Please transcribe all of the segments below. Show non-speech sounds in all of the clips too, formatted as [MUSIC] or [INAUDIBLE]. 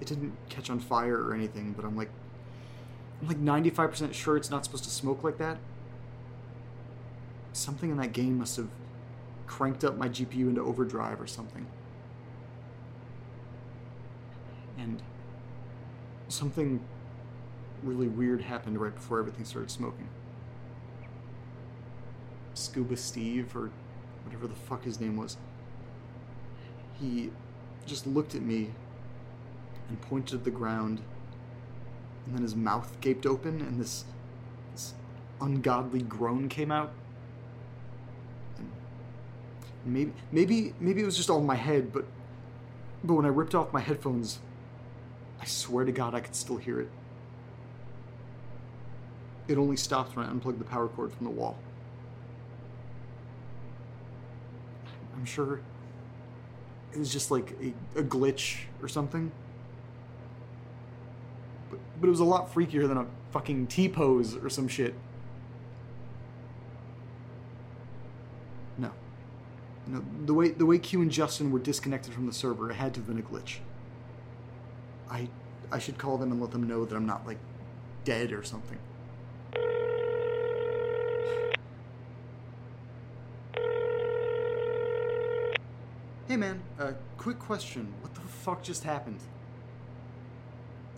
It didn't catch on fire or anything, but I'm like I'm like 95% sure it's not supposed to smoke like that. Something in that game must have cranked up my GPU into overdrive or something. And something really weird happened right before everything started smoking. Scuba Steve, or whatever the fuck his name was, he just looked at me and pointed at the ground, and then his mouth gaped open, and this, this ungodly groan came out. And maybe, maybe, maybe it was just all in my head, but, but when I ripped off my headphones, I swear to God I could still hear it. It only stopped when I unplugged the power cord from the wall. I'm sure it was just like a, a glitch or something. But, it was a lot freakier than a fucking T pose or some shit. No. No, the way the way Q and Justin were disconnected from the server, it had to have been a glitch. I I should call them and let them know that I'm not like dead or something. Hey man, uh, quick question. What the fuck just happened?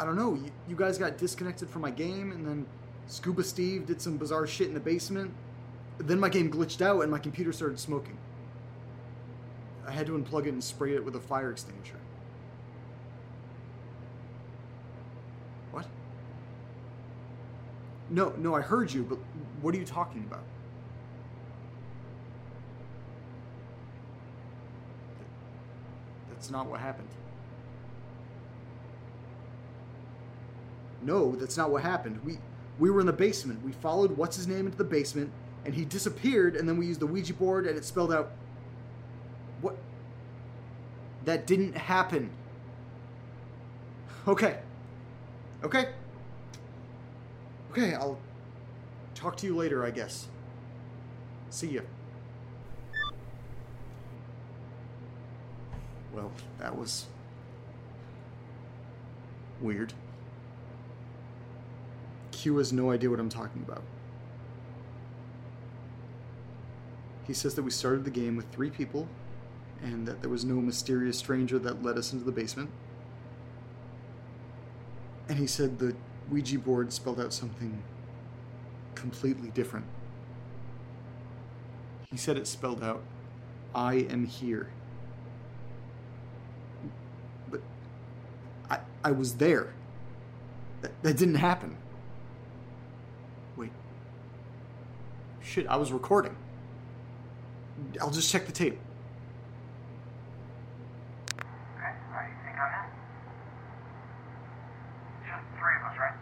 I don't know. You, you guys got disconnected from my game, and then Scuba Steve did some bizarre shit in the basement. Then my game glitched out, and my computer started smoking. I had to unplug it and spray it with a fire extinguisher. What? No, no, I heard you, but what are you talking about? That's not what happened. No, that's not what happened. We we were in the basement. We followed what's his name into the basement, and he disappeared. And then we used the Ouija board, and it spelled out what. That didn't happen. Okay. Okay. Okay, I'll talk to you later, I guess. See ya. Well, that was weird. Q has no idea what I'm talking about. He says that we started the game with three people and that there was no mysterious stranger that led us into the basement. And he said the Ouija board spelled out something completely different. He said it spelled out, I am here. But I, I was there. That, that didn't happen. Shit, I was recording. I'll just check the tape. Okay, are you think I'm in? Just three of us, right?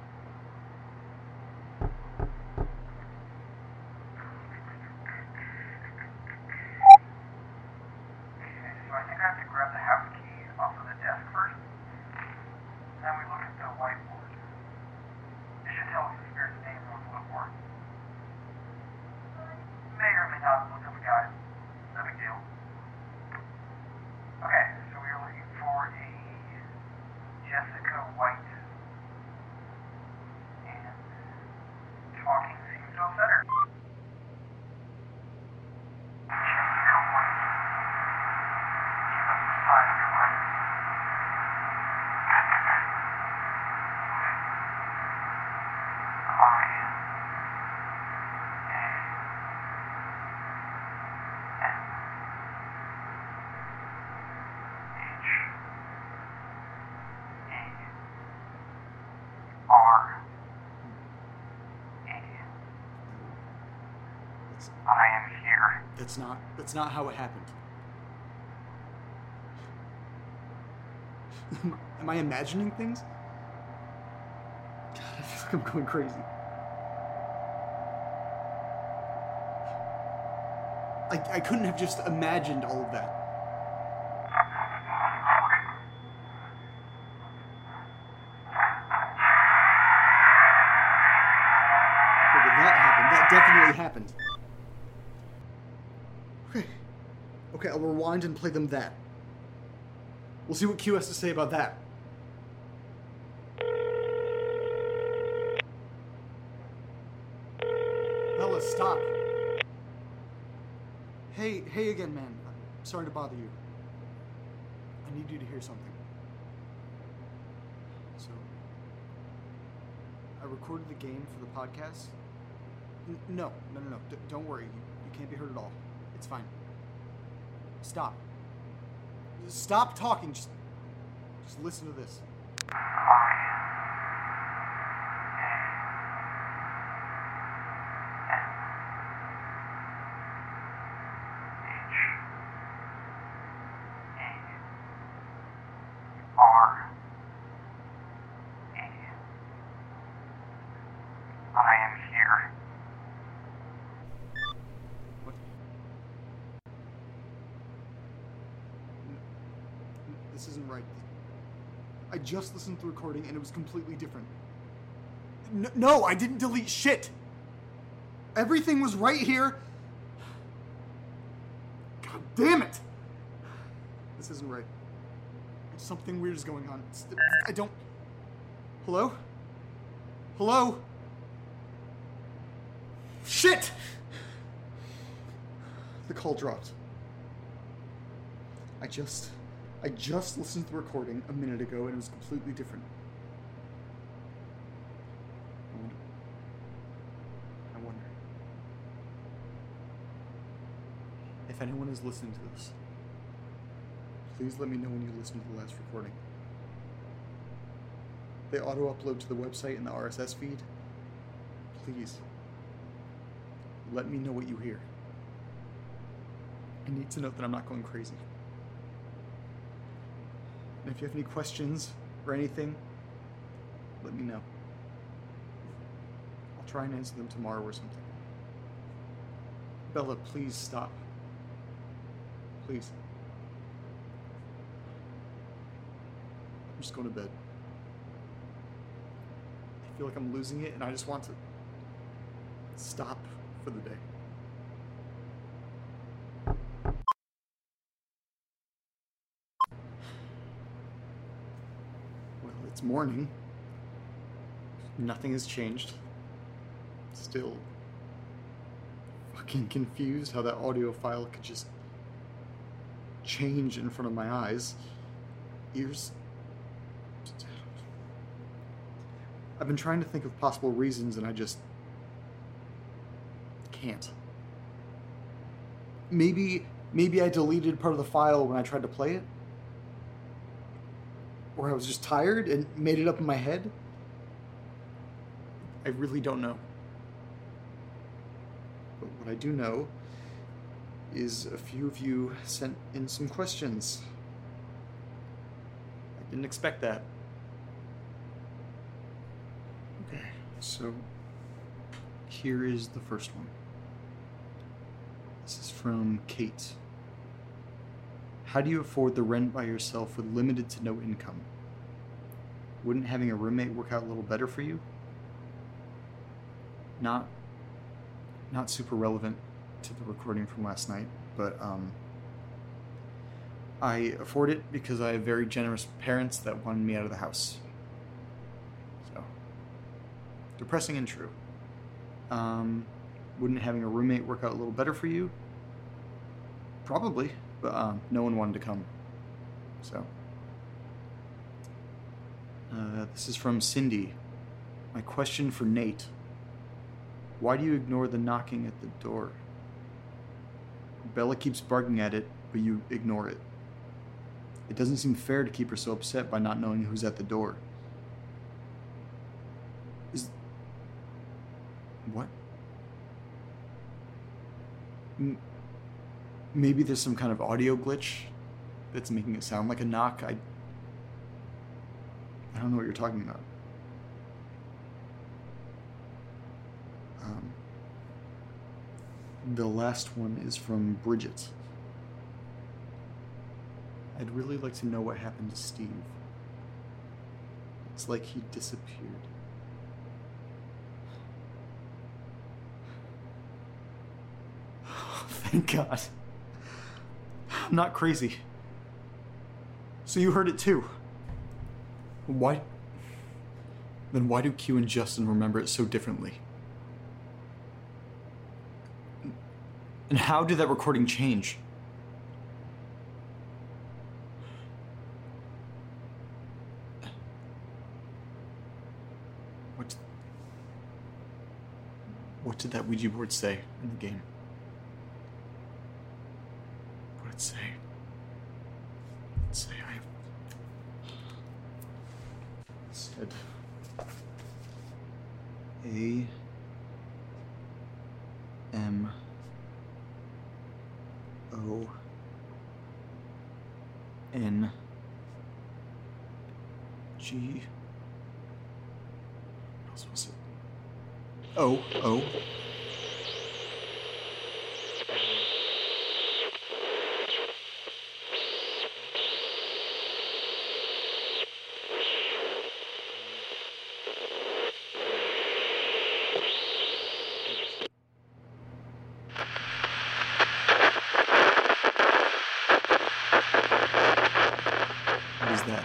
That's not that's not how it happened. [LAUGHS] Am- I imagining things? God, I feel like I'm going crazy. I, I couldn't have just imagined all of that. Okay, but that happened. That definitely happened. Okay. Okay, I'll rewind and play them that. We'll see what Q has to say about that. Bella, stop. Hey, hey again, man. I'm sorry to bother you. I need you to hear something. So, I recorded the game for the podcast. N- no, no, no, no. D- don't worry. You, you can't be hurt at all. It's fine. Stop. Stop talking. Just, just listen to this. This isn't right. I just listened to the recording and it was completely different. N- no, I didn't delete shit. Everything was right here. God damn it. This isn't right. Something weird is going on. I don't. Hello? Hello? Shit! The call dropped. I just. I just listened to the recording a minute ago and it was completely different. I wonder. If anyone is listening to this, please let me know when you listen to the last recording. They auto upload to the website in the RSS feed. Please. Let me know what you hear. I need to know that I'm not going crazy. And if you have any questions or anything, let me know. I'll try and answer them tomorrow or something. Bella, please stop. Please. I'm just going to bed. I feel like I'm losing it and I just want to stop for the day. Well, it's morning. Nothing has changed. Still fucking confused how that audio file could just change in front of my eyes. Ears. I've been trying to think of possible reasons and I just can't. Maybe maybe I deleted part of the file when I tried to play it? Or I was just tired and made it up in my head? I really don't know. But what I do know is a few of you sent in some questions. I didn't expect that. Okay, so here is the first one. This is from Kate. How do you afford the rent by yourself with limited to no income? Wouldn't having a roommate work out a little better for you? Not not super relevant to the recording from last night, but um I afford it because I have very generous parents that wanted me out of the house. So depressing and true. Um wouldn't having a roommate work out a little better for you? Probably, but um, no one wanted to come. So. Uh, this is from Cindy. My question for Nate Why do you ignore the knocking at the door? Bella keeps barking at it, but you ignore it. It doesn't seem fair to keep her so upset by not knowing who's at the door. Is. What? Maybe there's some kind of audio glitch that's making it sound like a knock. I I don't know what you're talking about. Um, the last one is from Bridget. I'd really like to know what happened to Steve. It's like he disappeared. [SIGHS] Thank God. I'm not crazy. So you heard it too. Why? Then why do Q and Justin remember it so differently? And how did that recording change? What? What did that Ouija board say in the game? What did it say? It say I. It said. A. M. O. N. G. What else was it? O. O. What is that?